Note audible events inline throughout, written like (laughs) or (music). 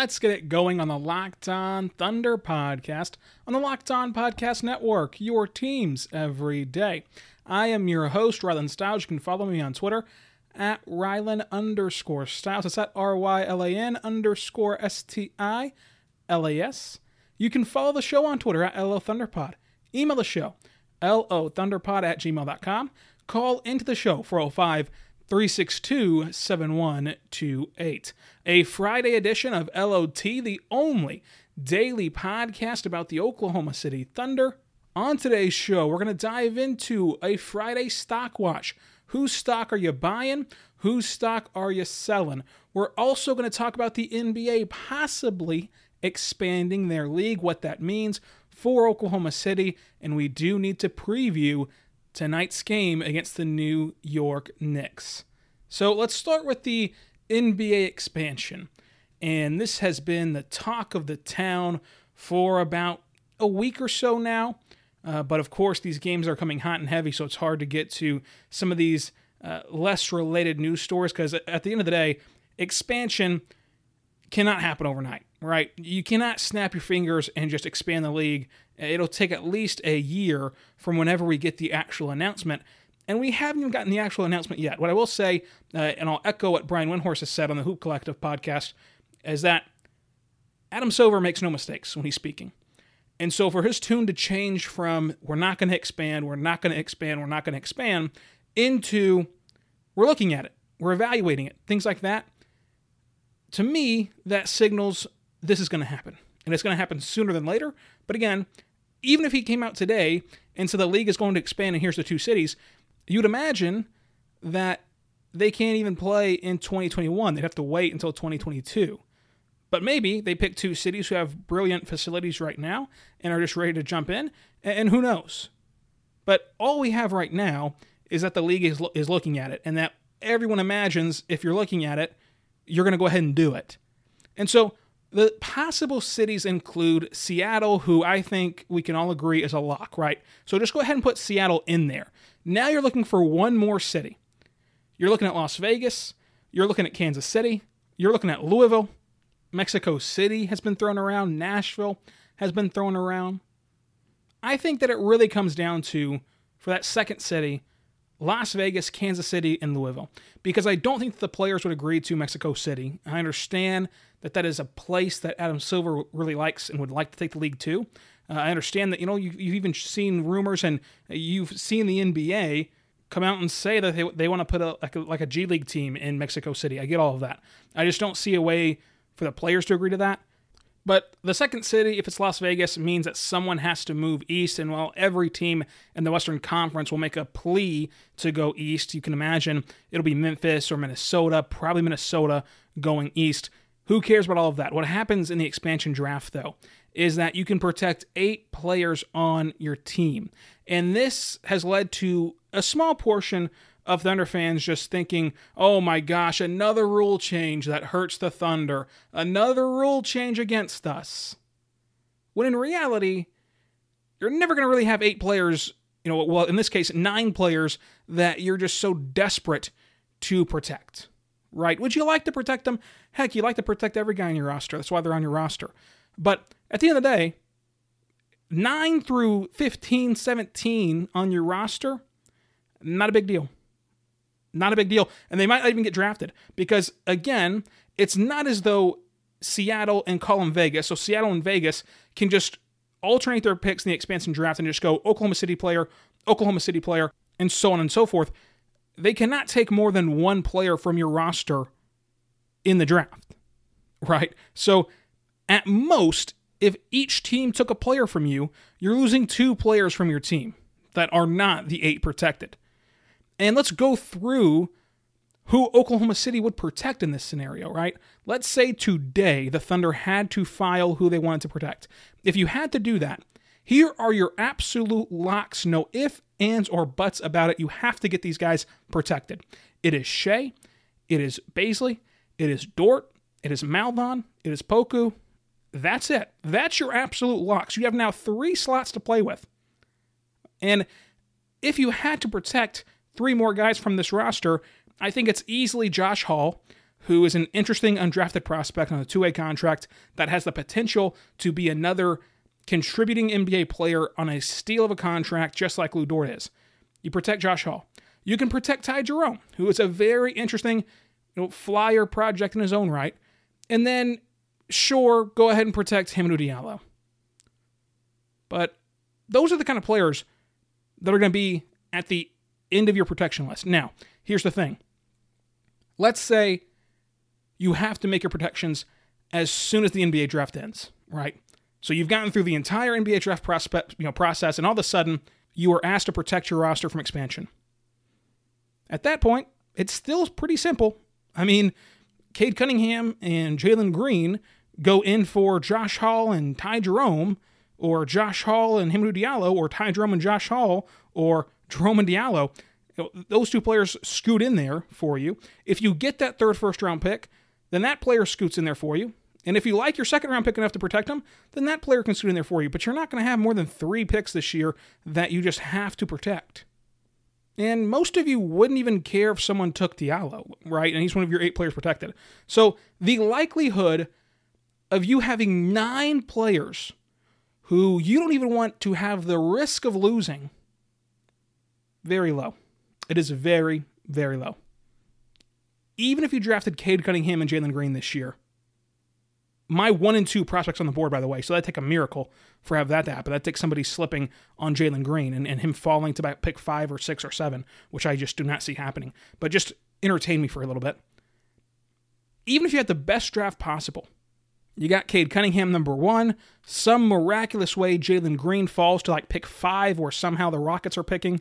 Let's get it going on the Locked On Thunder podcast on the Locked On Podcast Network, your teams every day. I am your host, Rylan Stiles. You can follow me on Twitter at Rylan underscore. It's at R Y L A N underscore S T I L A S. You can follow the show on Twitter at LO Thunderpod. Email the show, LO Thunderpod at gmail.com. Call into the show, 405 362 7128. A Friday edition of LOT, the only daily podcast about the Oklahoma City Thunder on today's show, we're going to dive into a Friday stock watch. Whose stock are you buying? Whose stock are you selling? We're also going to talk about the NBA possibly expanding their league, what that means for Oklahoma City, and we do need to preview tonight's game against the New York Knicks. So let's start with the NBA expansion. And this has been the talk of the town for about a week or so now. Uh, but of course, these games are coming hot and heavy, so it's hard to get to some of these uh, less related news stories because at the end of the day, expansion cannot happen overnight, right? You cannot snap your fingers and just expand the league. It'll take at least a year from whenever we get the actual announcement. And we haven't even gotten the actual announcement yet. What I will say, uh, and I'll echo what Brian Windhorst has said on the Hoop Collective podcast, is that Adam Silver makes no mistakes when he's speaking. And so for his tune to change from we're not going to expand, we're not going to expand, we're not going to expand into we're looking at it, we're evaluating it, things like that, to me, that signals this is going to happen. And it's going to happen sooner than later. But again, even if he came out today and said the league is going to expand and here's the two cities, you'd imagine that they can't even play in 2021. They'd have to wait until 2022. But maybe they pick two cities who have brilliant facilities right now and are just ready to jump in, and who knows? But all we have right now is that the league is, is looking at it, and that everyone imagines if you're looking at it, you're going to go ahead and do it. And so the possible cities include Seattle, who I think we can all agree is a lock, right? So just go ahead and put Seattle in there. Now you're looking for one more city. You're looking at Las Vegas, you're looking at Kansas City, you're looking at Louisville, Mexico City has been thrown around, Nashville has been thrown around. I think that it really comes down to, for that second city, Las Vegas, Kansas City, and Louisville. Because I don't think the players would agree to Mexico City. I understand that that is a place that Adam Silver really likes and would like to take the league to. Uh, I understand that, you know, you, you've even seen rumors and you've seen the NBA come out and say that they, they want to put a like, a like a G League team in Mexico City. I get all of that. I just don't see a way for the players to agree to that. But the second city, if it's Las Vegas, means that someone has to move east. And while every team in the Western Conference will make a plea to go east, you can imagine it'll be Memphis or Minnesota, probably Minnesota going east. Who cares about all of that? What happens in the expansion draft, though, is that you can protect eight players on your team. And this has led to a small portion of Thunder fans just thinking, oh my gosh, another rule change that hurts the Thunder, another rule change against us. When in reality, you're never going to really have eight players, you know, well, in this case, nine players that you're just so desperate to protect, right? Would you like to protect them? Heck, you like to protect every guy on your roster. That's why they're on your roster. But at the end of the day, 9 through 15, 17 on your roster, not a big deal. Not a big deal. And they might not even get drafted because, again, it's not as though Seattle and Colin Vegas, so Seattle and Vegas, can just alternate their picks in the expansion draft and just go Oklahoma City player, Oklahoma City player, and so on and so forth. They cannot take more than one player from your roster in the draft, right? So at most, if each team took a player from you, you're losing two players from your team that are not the eight protected. And let's go through who Oklahoma City would protect in this scenario, right? Let's say today the Thunder had to file who they wanted to protect. If you had to do that, here are your absolute locks, no ifs, ands, or buts about it. You have to get these guys protected. It is Shai, it is Bazley, it is Dort, it is Maledon, it is Poku. That's it. That's your absolute locks. You have now three slots to play with. And if you had to protect three more guys from this roster, I think it's easily Josh Hall, who is an interesting undrafted prospect on a two way contract that has the potential to be another contributing NBA player on a steal of a contract, just like Lu Dort is. You protect Josh Hall. You can protect Ty Jerome, who is a very interesting you know, flyer project in his own right. And then, sure, go ahead and protect Hamidou Diallo. But those are the kind of players that are going to be at the end of your protection list. Now, here's the thing Let's say you have to make your protections as soon as the NBA draft ends, right? So you've gotten through the entire NBA draft prospect, you know, process, and all of a sudden you are asked to protect your roster from expansion. At that point, it's still pretty simple. I mean, Cade Cunningham and Jalen Green go in for Josh Hall and Ty Jerome, or Josh Hall and Hamidou Diallo, or Ty Jerome and Josh Hall, or Jerome and Diallo those two players scoot in there for you. If you get that third first round pick, then that player scoots in there for you. And if you like your second round pick enough to protect them, then that player can scoot in there for you. But you're not going to have more than three picks this year that you just have to protect. And most of you wouldn't even care if someone took Diallo, right? And he's one of your eight players protected. So the likelihood of you having nine players who you don't even want to have the risk of losing, very low. It is very, very low. Even if you drafted Cade Cunningham and Jalen Green this year, my one and two prospects on the board, by the way, so that'd take a miracle for have that to happen. That takes somebody slipping on Jalen Green and, and him falling to about pick five or six or seven, which I just do not see happening. But just entertain me for a little bit. Even if you had the best draft possible, you got Cade Cunningham number one. Some miraculous way Jalen Green falls to like pick five, or somehow the Rockets are picking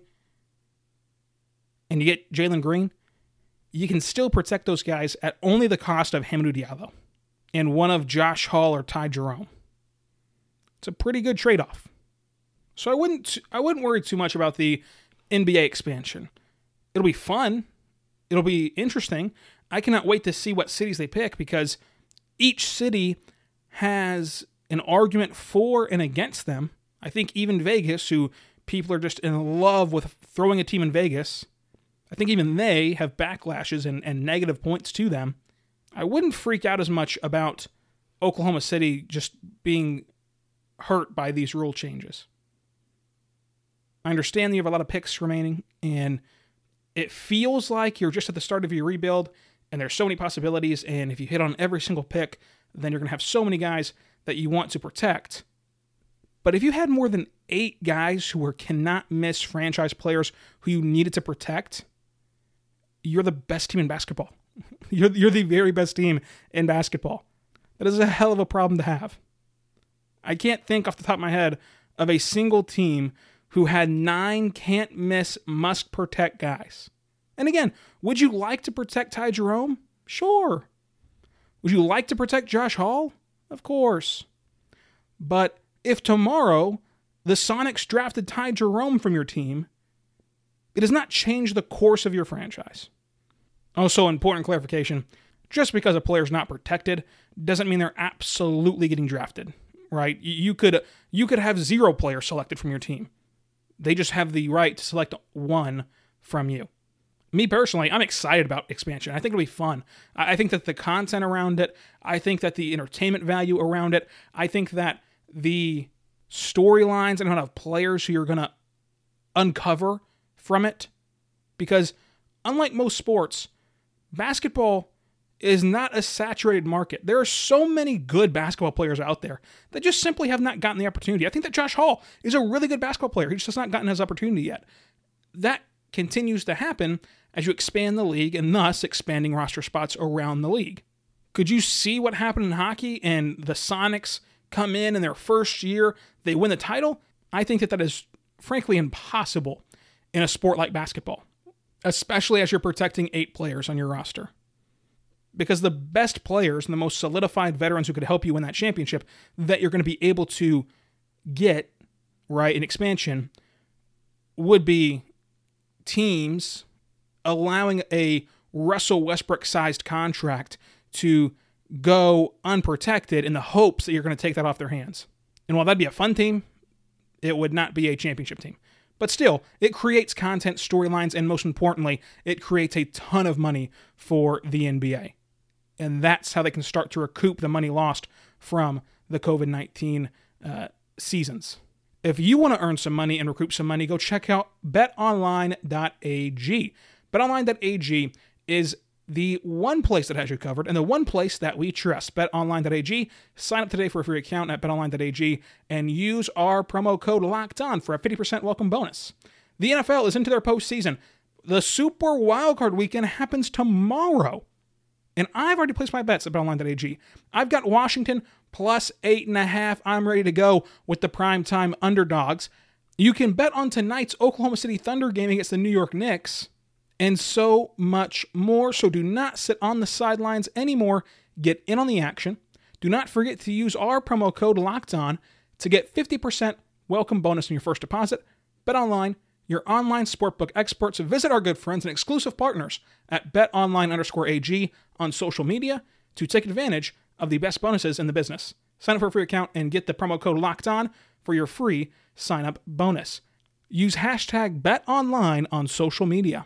and you get Jalen Green, you can still protect those guys at only the cost of Hamidou Diallo and one of Josh Hall or Ty Jerome. It's a pretty good trade-off. So I wouldn't I wouldn't worry too much about the NBA expansion. It'll be fun. It'll be interesting. I cannot wait to see what cities they pick because each city has an argument for and against them. I think even Vegas, who people are just in love with throwing a team in Vegas, I think even they have backlashes and, and negative points to them. I wouldn't freak out as much about Oklahoma City just being hurt by these rule changes. I understand that you have a lot of picks remaining, and it feels like you're just at the start of your rebuild, and there's so many possibilities. And if you hit on every single pick, then you're going to have so many guys that you want to protect. But if you had more than eight guys who were cannot miss franchise players who you needed to protect, you're the best team in basketball. (laughs) You're, you're the very best team in basketball. That is a hell of a problem to have. I can't think off the top of my head of a single team who had nine can't miss, must protect guys. And again, would you like to protect Ty Jerome? Sure. Would you like to protect Josh Hall? Of course. But if tomorrow the Sonics drafted Ty Jerome from your team, it does not change the course of your franchise. Also, important clarification just because a player is not protected doesn't mean they're absolutely getting drafted, right? You could you could have zero players selected from your team. They just have the right to select one from you. Me personally, I'm excited about expansion. I think it'll be fun. I think that the content around it, I think that the entertainment value around it, I think that the storylines and amount of players who you're going to uncover from it because unlike most sports, basketball is not a saturated market. There are so many good basketball players out there that just simply have not gotten the opportunity. I think that Josh Hall is a really good basketball player. He just has not gotten his opportunity yet. That continues to happen as you expand the league and thus expanding roster spots around the league. Could you see what happened in hockey and the Sonics come in in their first year, they win the title? I think that that is frankly impossible in a sport like basketball, especially as you're protecting eight players on your roster. Because the best players and the most solidified veterans who could help you win that championship that you're going to be able to get, right, in expansion would be teams allowing a Russell Westbrook sized contract to go unprotected in the hopes that you're going to take that off their hands. And while that'd be a fun team, it would not be a championship team. But still, it creates content, storylines, and most importantly, it creates a ton of money for the NBA. And that's how they can start to recoup the money lost from the COVID 19 uh, seasons. If you want to earn some money and recoup some money, go check out betonline.ag. BetOnline.ag is the one place that has you covered and the one place that we trust. BetOnline.ag. Sign up today for a free account at BetOnline.ag and use our promo code Locked On for a 50% welcome bonus. The NFL is into their postseason. The Super Wildcard Weekend happens tomorrow. And I've already placed my bets at betonline.ag. I've got Washington plus eight and a half. I'm ready to go with the primetime underdogs. You can bet on tonight's Oklahoma City Thunder game against the New York Knicks and so much more. So do not sit on the sidelines anymore. Get in on the action. Do not forget to use our promo code Locked On to get 50% welcome bonus on your first deposit. Bet online, your online sportbook experts. Visit our good friends and exclusive partners at betonline underscore AG on social media to take advantage of the best bonuses in the business. Sign up for a free account and get the promo code Locked On for your free sign up bonus. Use hashtag BetOnline on social media.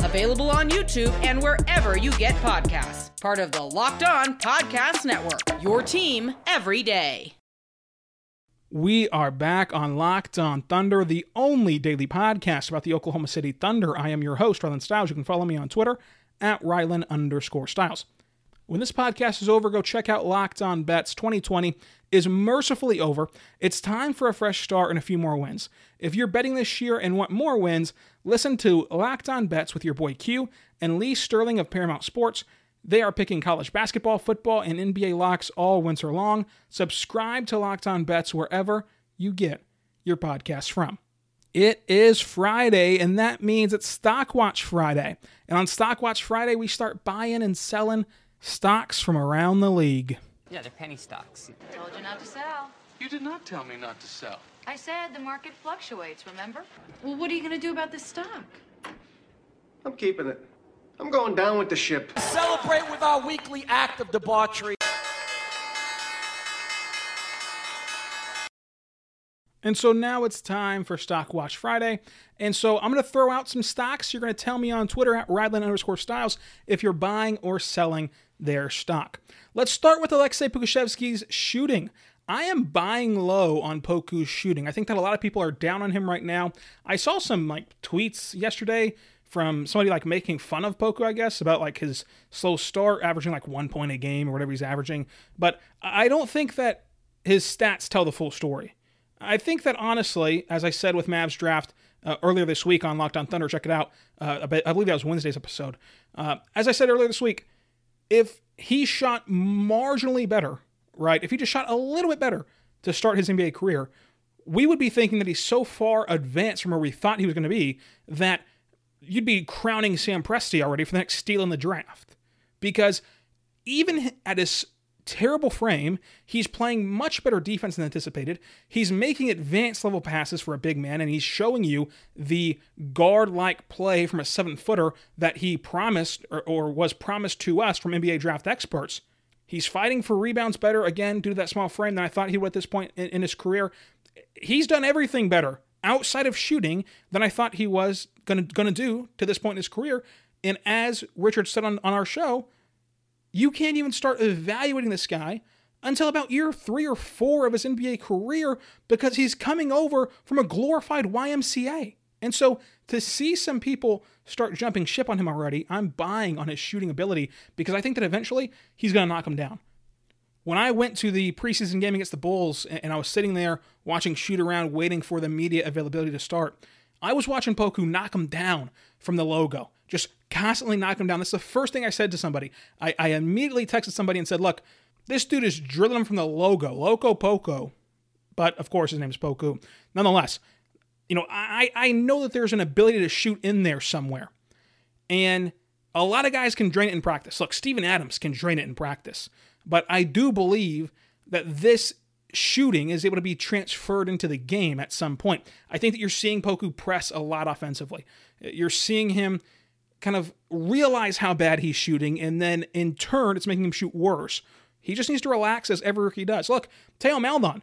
available on YouTube and wherever you get podcasts. Part of the Locked On Podcast Network, your team every day. We are back on Locked On Thunder, the only daily podcast about the Oklahoma City Thunder. I am your host, Rylan Stiles. You can follow me on Twitter at Rylan underscore Stiles. When this podcast is over, go check out Locked On Bets. 2020 is mercifully over. It's time for a fresh start and a few more wins. If you're betting this year and want more wins, listen to Locked On Bets with your boy Q and Lee Sterling of Paramount Sports. They are picking college basketball, football, and NBA locks all winter long. Subscribe to Locked On Bets wherever you get your podcasts from. It is Friday, and that means it's Stock Watch Friday. And on Stock Watch Friday, we start buying and selling stocks from around the league. Yeah, they're penny stocks. Told you not to sell. You did not tell me not to sell. I said the market fluctuates, remember? Well, what are you going to do about this stock? I'm keeping it. I'm going down with the ship. Celebrate with our weekly act of debauchery. And so now it's time for Stock Watch Friday. And so I'm going to throw out some stocks. You're going to tell me on Twitter at Rylan underscore Stiles if you're buying or selling their stock. Let's start with Aleksej Pokusevski's shooting. I am buying low on Poku's shooting. I think that a lot of people are down on him right now. I saw some like tweets yesterday from somebody like making fun of Poku, I guess, about like his slow start, averaging like one point a game or whatever he's averaging. But I don't think that his stats tell the full story. I think that honestly, as I said with Mavs draft uh, earlier this week on Locked On Thunder, check it out. Uh, I believe that was Wednesday's episode. Uh, as I said earlier this week, if he shot marginally better, right? If he just shot a little bit better to start his NBA career, we would be thinking that he's so far advanced from where we thought he was going to be that you'd be crowning Sam Presti already for the next steal in the draft. Because even at his terrible frame, he's playing much better defense than anticipated. He's making advanced level passes for a big man, and he's showing you the guard like play from a seven footer that he promised or, or, was promised to us from NBA draft experts. He's fighting for rebounds better again due to that small frame than I thought he would at this point in, in his career. he's done everything better outside of shooting than I thought he was gonna gonna do to this point in his career. And as Richard said on, on our show, you can't even start evaluating this guy until about year three or four of his NBA career because he's coming over from a glorified YMCA. And so to see some people start jumping ship on him already, I'm buying on his shooting ability because I think that eventually he's going to knock him down. When I went to the preseason game against the Bulls and I was sitting there watching shoot around, waiting for the media availability to start, I was watching Poku knock him down from the logo, just constantly knock him down. That's the first thing I said to somebody. I, I immediately texted somebody and said, Look, this dude is drilling him from the logo, Loco Poco. But of course, his name is Poku. Nonetheless, you know, I, I know that there's an ability to shoot in there somewhere. And a lot of guys can drain it in practice. Look, Steven Adams can drain it in practice. But I do believe that this shooting is able to be transferred into the game at some point. I think that you're seeing Poku press a lot offensively. You're seeing him kind of realize how bad he's shooting, and then in turn, it's making him shoot worse. He just needs to relax as every rookie does. Look, Theo Maledon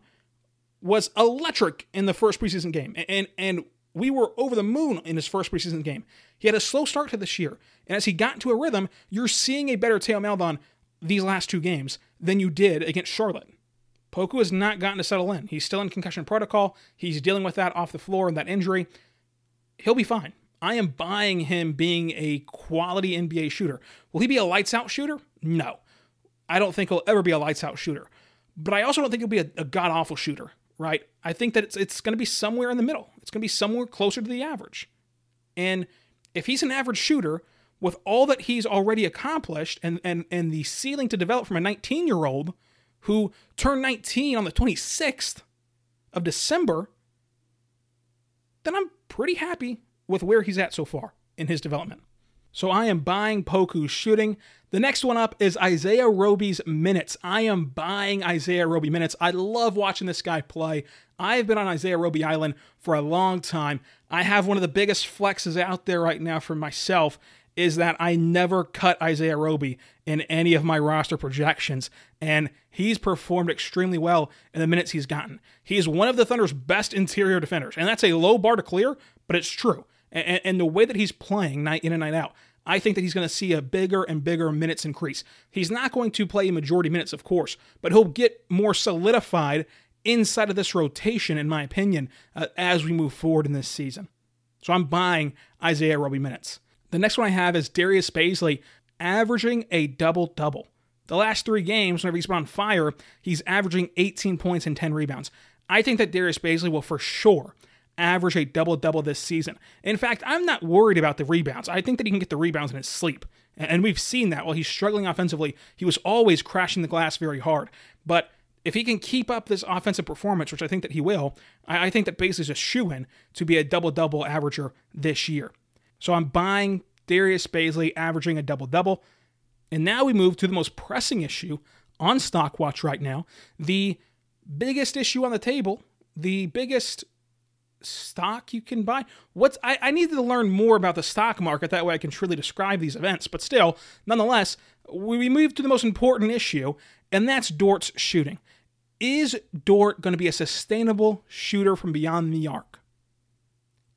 was electric in the first preseason game, and and we were over the moon in his first preseason game. He had a slow start to this year, and as he got into a rhythm, you're seeing a better Theo Maledon these last two games than you did against Charlotte. Poku has not gotten to settle in. He's still in concussion protocol. He's dealing with that off the floor and that injury. He'll be fine. I am buying him being a quality NBA shooter. Will he be a lights out shooter? No. I don't think he'll ever be a lights out shooter. But I also don't think he'll be a, a god awful shooter, right? I think that it's it's going to be somewhere in the middle. It's going to be somewhere closer to the average. And if he's an average shooter with all that he's already accomplished and and and the ceiling to develop from a 19-year-old who turned 19 on the 26th of December, then I'm pretty happy with where he's at so far in his development. So I am buying Poku's shooting. The next one up is Isaiah Roby's minutes. I am buying Isaiah Roby minutes. I love watching this guy play. I've been on Isaiah Roby Island for a long time. I have one of the biggest flexes out there right now for myself is that I never cut Isaiah Roby in any of my roster projections, and he's performed extremely well in the minutes he's gotten. He is one of the Thunder's best interior defenders, and that's a low bar to clear, but it's true. And, and the way that he's playing night in and night out, I think that he's going to see a bigger and bigger minutes increase. He's not going to play majority minutes, of course, but he'll get more solidified inside of this rotation, in my opinion, uh, as we move forward in this season. So I'm buying Isaiah Roby minutes. The next one I have is Darius Bazley averaging a double double. The last three games, whenever he's been on fire, he's averaging 18 points and 10 rebounds. I think that Darius Bazley will for sure average a double double this season. In fact, I'm not worried about the rebounds. I think that he can get the rebounds in his sleep. And we've seen that while he's struggling offensively, he was always crashing the glass very hard. But if he can keep up this offensive performance, which I think that he will, I think that Bazley's a shoe in to be a double double averager this year. So I'm buying Darius Bazley averaging a double double. And now we move to the most pressing issue on Stockwatch right now. The biggest issue on the table, the biggest stock you can buy. What's I, I need to learn more about the stock market. That way I can truly describe these events. But still, nonetheless, we move to the most important issue, and that's Dort's shooting. Is Dort going to be a sustainable shooter from beyond the arc?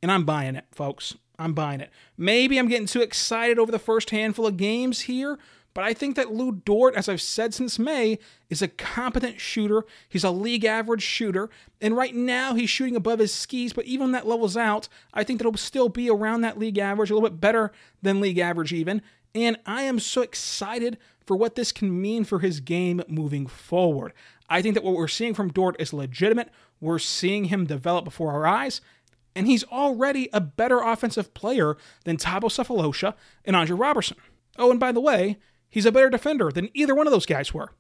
And I'm buying it, folks. I'm buying it. Maybe I'm getting too excited over the first handful of games here, but I think that Lu Dort, as I've said since May, is a competent shooter. He's a league average shooter, and right now he's shooting above his skis, but even when that levels out, I think that it'll still be around that league average, a little bit better than league average even. And I am so excited for what this can mean for his game moving forward. I think that what we're seeing from Dort is legitimate. We're seeing him develop before our eyes, and he's already a better offensive player than Thabo Sefolosha and Andre Robertson. Oh, and by the way, he's a better defender than either one of those guys were.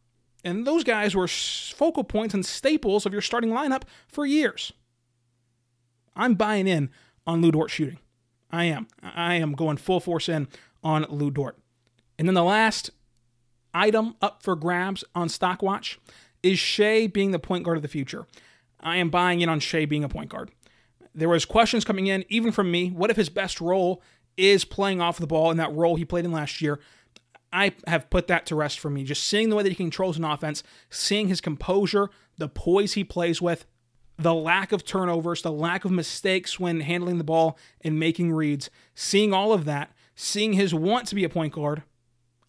And those guys were focal points and staples of your starting lineup for years. I'm buying in on Lu Dort shooting. I am. I am going full force in on Lu Dort. And then the last item up for grabs on Stockwatch is Shai being the point guard of the future. I am buying in on Shai being a point guard. There was questions coming in, even from me. What if his best role is playing off the ball in that role he played in last year? I have put that to rest for me. Just seeing the way that he controls an offense, seeing his composure, the poise he plays with, the lack of turnovers, the lack of mistakes when handling the ball and making reads, seeing all of that, seeing his want to be a point guard,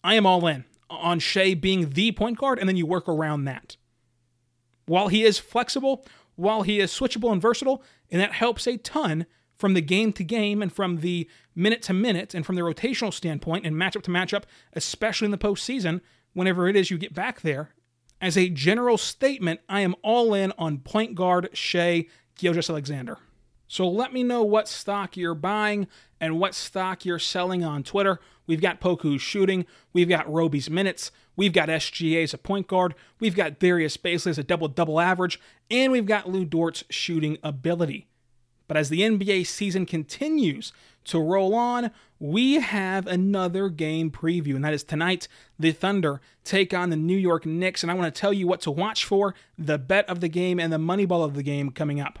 I am all in on Shai being the point guard, and then you work around that. While he is flexible, while he is switchable and versatile, and that helps a ton from the game to game and from the minute to minute and from the rotational standpoint and matchup to matchup, especially in the postseason, whenever it is you get back there. As a general statement, I am all in on point guard Shai Gilgeous-Alexander. So let me know what stock you're buying and what stock you're selling on Twitter. We've got Poku's shooting, we've got Roby's minutes, we've got SGA as a point guard, we've got Darius Bazley as a double double average, and we've got Lu Dort's shooting ability. But as the NBA season continues to roll on, we have another game preview, and that is tonight. The Thunder take on the New York Knicks, and I want to tell you what to watch for, the bet of the game, and the money ball of the game coming up.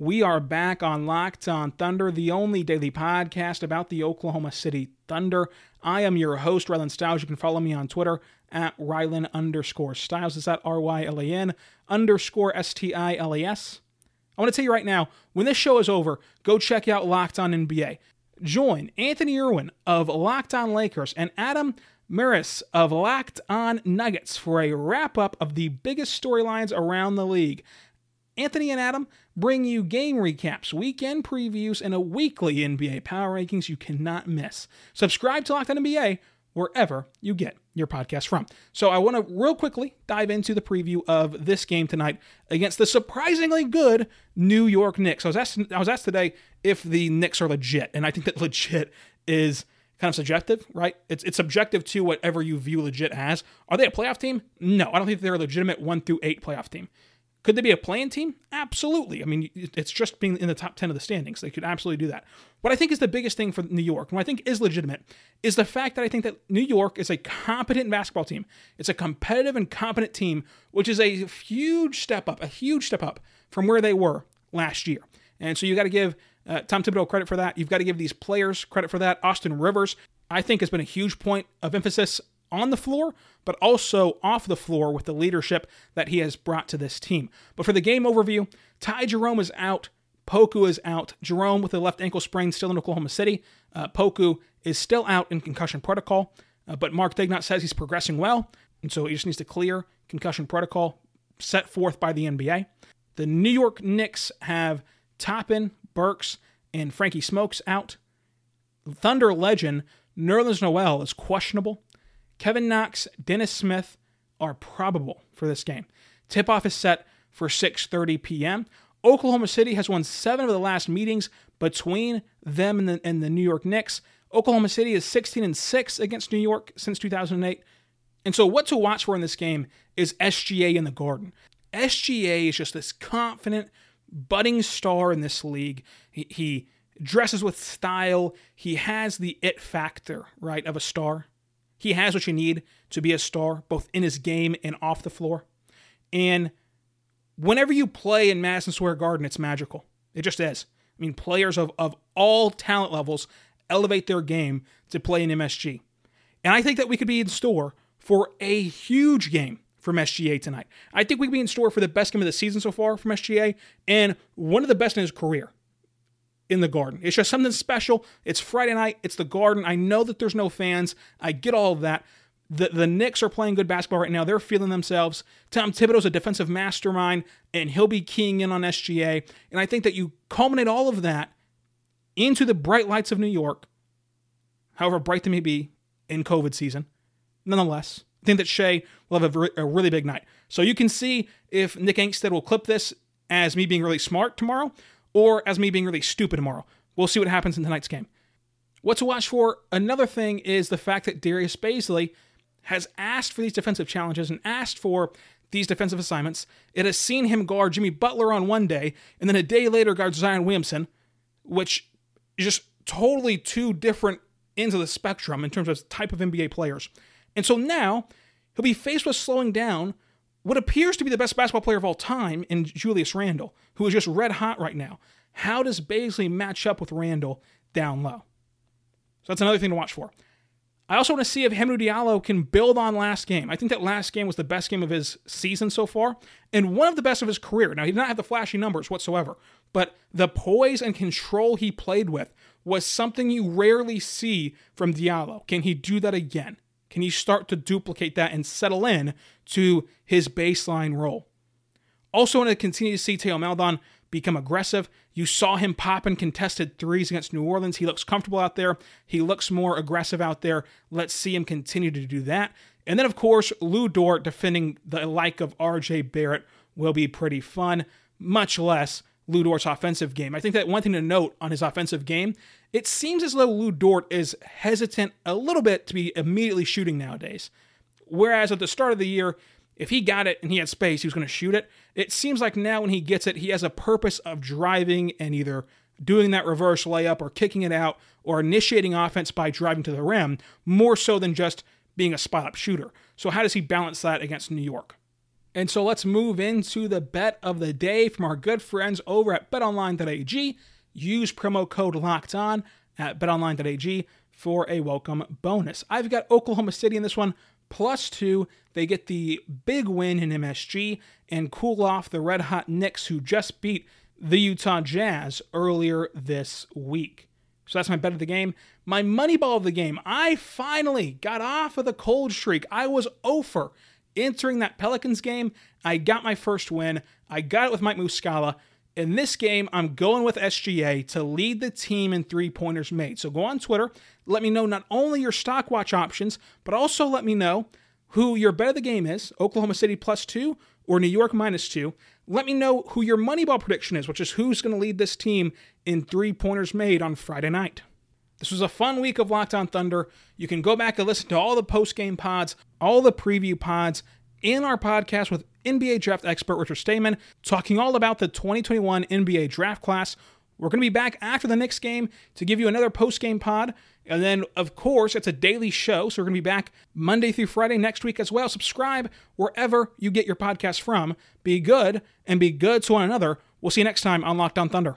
We are back on Locked On Thunder, the only daily podcast about the Oklahoma City Thunder. I am your host, Rylan Stiles. You can follow me on Twitter at Rylan underscore Stiles. Is that R Y L A N underscore S T I L A S? I want to tell you right now, when this show is over, go check out Locked On NBA. Join Anthony Irwin of Locked On Lakers and Adam Mares of Locked On Nuggets for a wrap up of the biggest storylines around the league. Anthony and Adam bring you game recaps, weekend previews, and a weekly NBA power rankings you cannot miss. Subscribe to Locked On NBA wherever you get your podcast from. So I want to real quickly dive into the preview of this game tonight against the surprisingly good New York Knicks. I was asked I was asked today if the Knicks are legit, and I think that (laughs) legit is kind of subjective, right? It's it's subjective to whatever you view legit as. Are they a playoff team? No, I don't think they're a legitimate one through eight playoff team. Could they be a playing team? Absolutely. I mean, it's just being in the top 10 of the standings. They could absolutely do that. What I think is the biggest thing for New York, what I think is legitimate, is the fact that I think that New York is a competent basketball team. It's a competitive and competent team, which is a huge step up, a huge step up from where they were last year. And so you got to give uh, Tom Thibodeau credit for that. You've got to give these players credit for that. Austin Rivers, I think, has been a huge point of emphasis on the floor, but also off the floor with the leadership that he has brought to this team. But for the game overview, Ty Jerome is out. Poku is out. Jerome with a left ankle sprain still in Oklahoma City. Uh, Poku is still out in concussion protocol, uh, but Mark Daigneault says he's progressing well, and so he just needs to clear concussion protocol set forth by the NBA. The New York Knicks have Toppin, Burks, and Frankie Smokes out. Thunder legend Nerlens Noel is questionable. Kevin Knox, Dennis Smith are probable for this game. Tip-off is set for 6:30 p.m. Oklahoma City has won seven of the last meetings between them and the, and the New York Knicks. Oklahoma City is 16 and 6 against New York since 2008. And so, what to watch for in this game is SGA in the Garden. SGA is just this confident, budding star in this league. He, he dresses with style. He has the it factor, right, of a star. He has what you need to be a star, both in his game and off the floor. And whenever you play in Madison Square Garden, it's magical. It just is. I mean, players of, of all talent levels elevate their game to play in MSG. And I think that we could be in store for a huge game from SGA tonight. I think we could be in store for the best game of the season so far from SGA and one of the best in his career in the garden. It's just something special. It's Friday night. It's the garden. I know that there's no fans. I get all of that. The, the Knicks are playing good basketball right now. They're feeling themselves. Tom Thibodeau's a defensive mastermind, and he'll be keying in on SGA. And I think that you culminate all of that into the bright lights of New York, however bright they may be in COVID season. Nonetheless, I think that Shai will have a, a really big night. So you can see if Nick Angstadt will clip this as me being really smart tomorrow or as me being really stupid tomorrow. We'll see what happens in tonight's game. What to watch for? Another thing is the fact that Darius Bazley has asked for these defensive challenges and asked for these defensive assignments. It has seen him guard Jimmy Butler on one day, and then a day later guard Zion Williamson, which is just totally two different ends of the spectrum in terms of type of NBA players. And so now he'll be faced with slowing down what appears to be the best basketball player of all time in Julius Randle, who is just red hot right now. How does Bazley match up with Randle down low? So that's another thing to watch for. I also want to see if Hamidou Diallo can build on last game. I think that last game was the best game of his season so far, and one of the best of his career. Now, he did not have the flashy numbers whatsoever, but the poise and control he played with was something you rarely see from Diallo. Can he do that again? Can he start to duplicate that and settle in to his baseline role? Also, want to continue to see Theo Maledon become aggressive. You saw him popping contested threes against New Orleans. He looks comfortable out there. He looks more aggressive out there. Let's see him continue to do that. And then, of course, Lu Dort defending the like of RJ Barrett will be pretty fun, much less Lu Dort's offensive game. I think that one thing to note on his offensive game, it seems as though Lu Dort is hesitant a little bit to be immediately shooting nowadays. Whereas at the start of the year, if he got it and he had space, he was going to shoot it. It seems like now when he gets it, he has a purpose of driving and either doing that reverse layup or kicking it out or initiating offense by driving to the rim, more so than just being a spot up shooter. So, how does he balance that against New York? And so let's move into the bet of the day from our good friends over at betonline.ag. Use promo code locked on at betonline.ag for a welcome bonus. I've got Oklahoma City in this one plus two. They get the big win in MSG and cool off the red hot Knicks who just beat the Utah Jazz earlier this week. So that's my bet of the game. My money ball of the game. I finally got off of the cold streak. I was over entering that Pelicans game. I got my first win. I got it with Mike Muscala. In this game, I'm going with SGA to lead the team in three pointers made. So go on Twitter, let me know not only your stock watch options, but also let me know who your bet of the game is Oklahoma City plus two or New York minus two. Let me know who your Moneyball prediction is, which is who's going to lead this team in three pointers made on Friday night. This was a fun week of Locked On Thunder. You can go back and listen to all the post game pods, all the preview pods, in our podcast with NBA draft expert Richard Stayman, talking all about the 2021 NBA draft class. We're going to be back after the Knicks game to give you another post game pod. And then, of course, it's a daily show, so we're going to be back Monday through Friday next week as well. Subscribe wherever you get your podcast from. Be good and be good to one another. We'll see you next time on Locked On Thunder.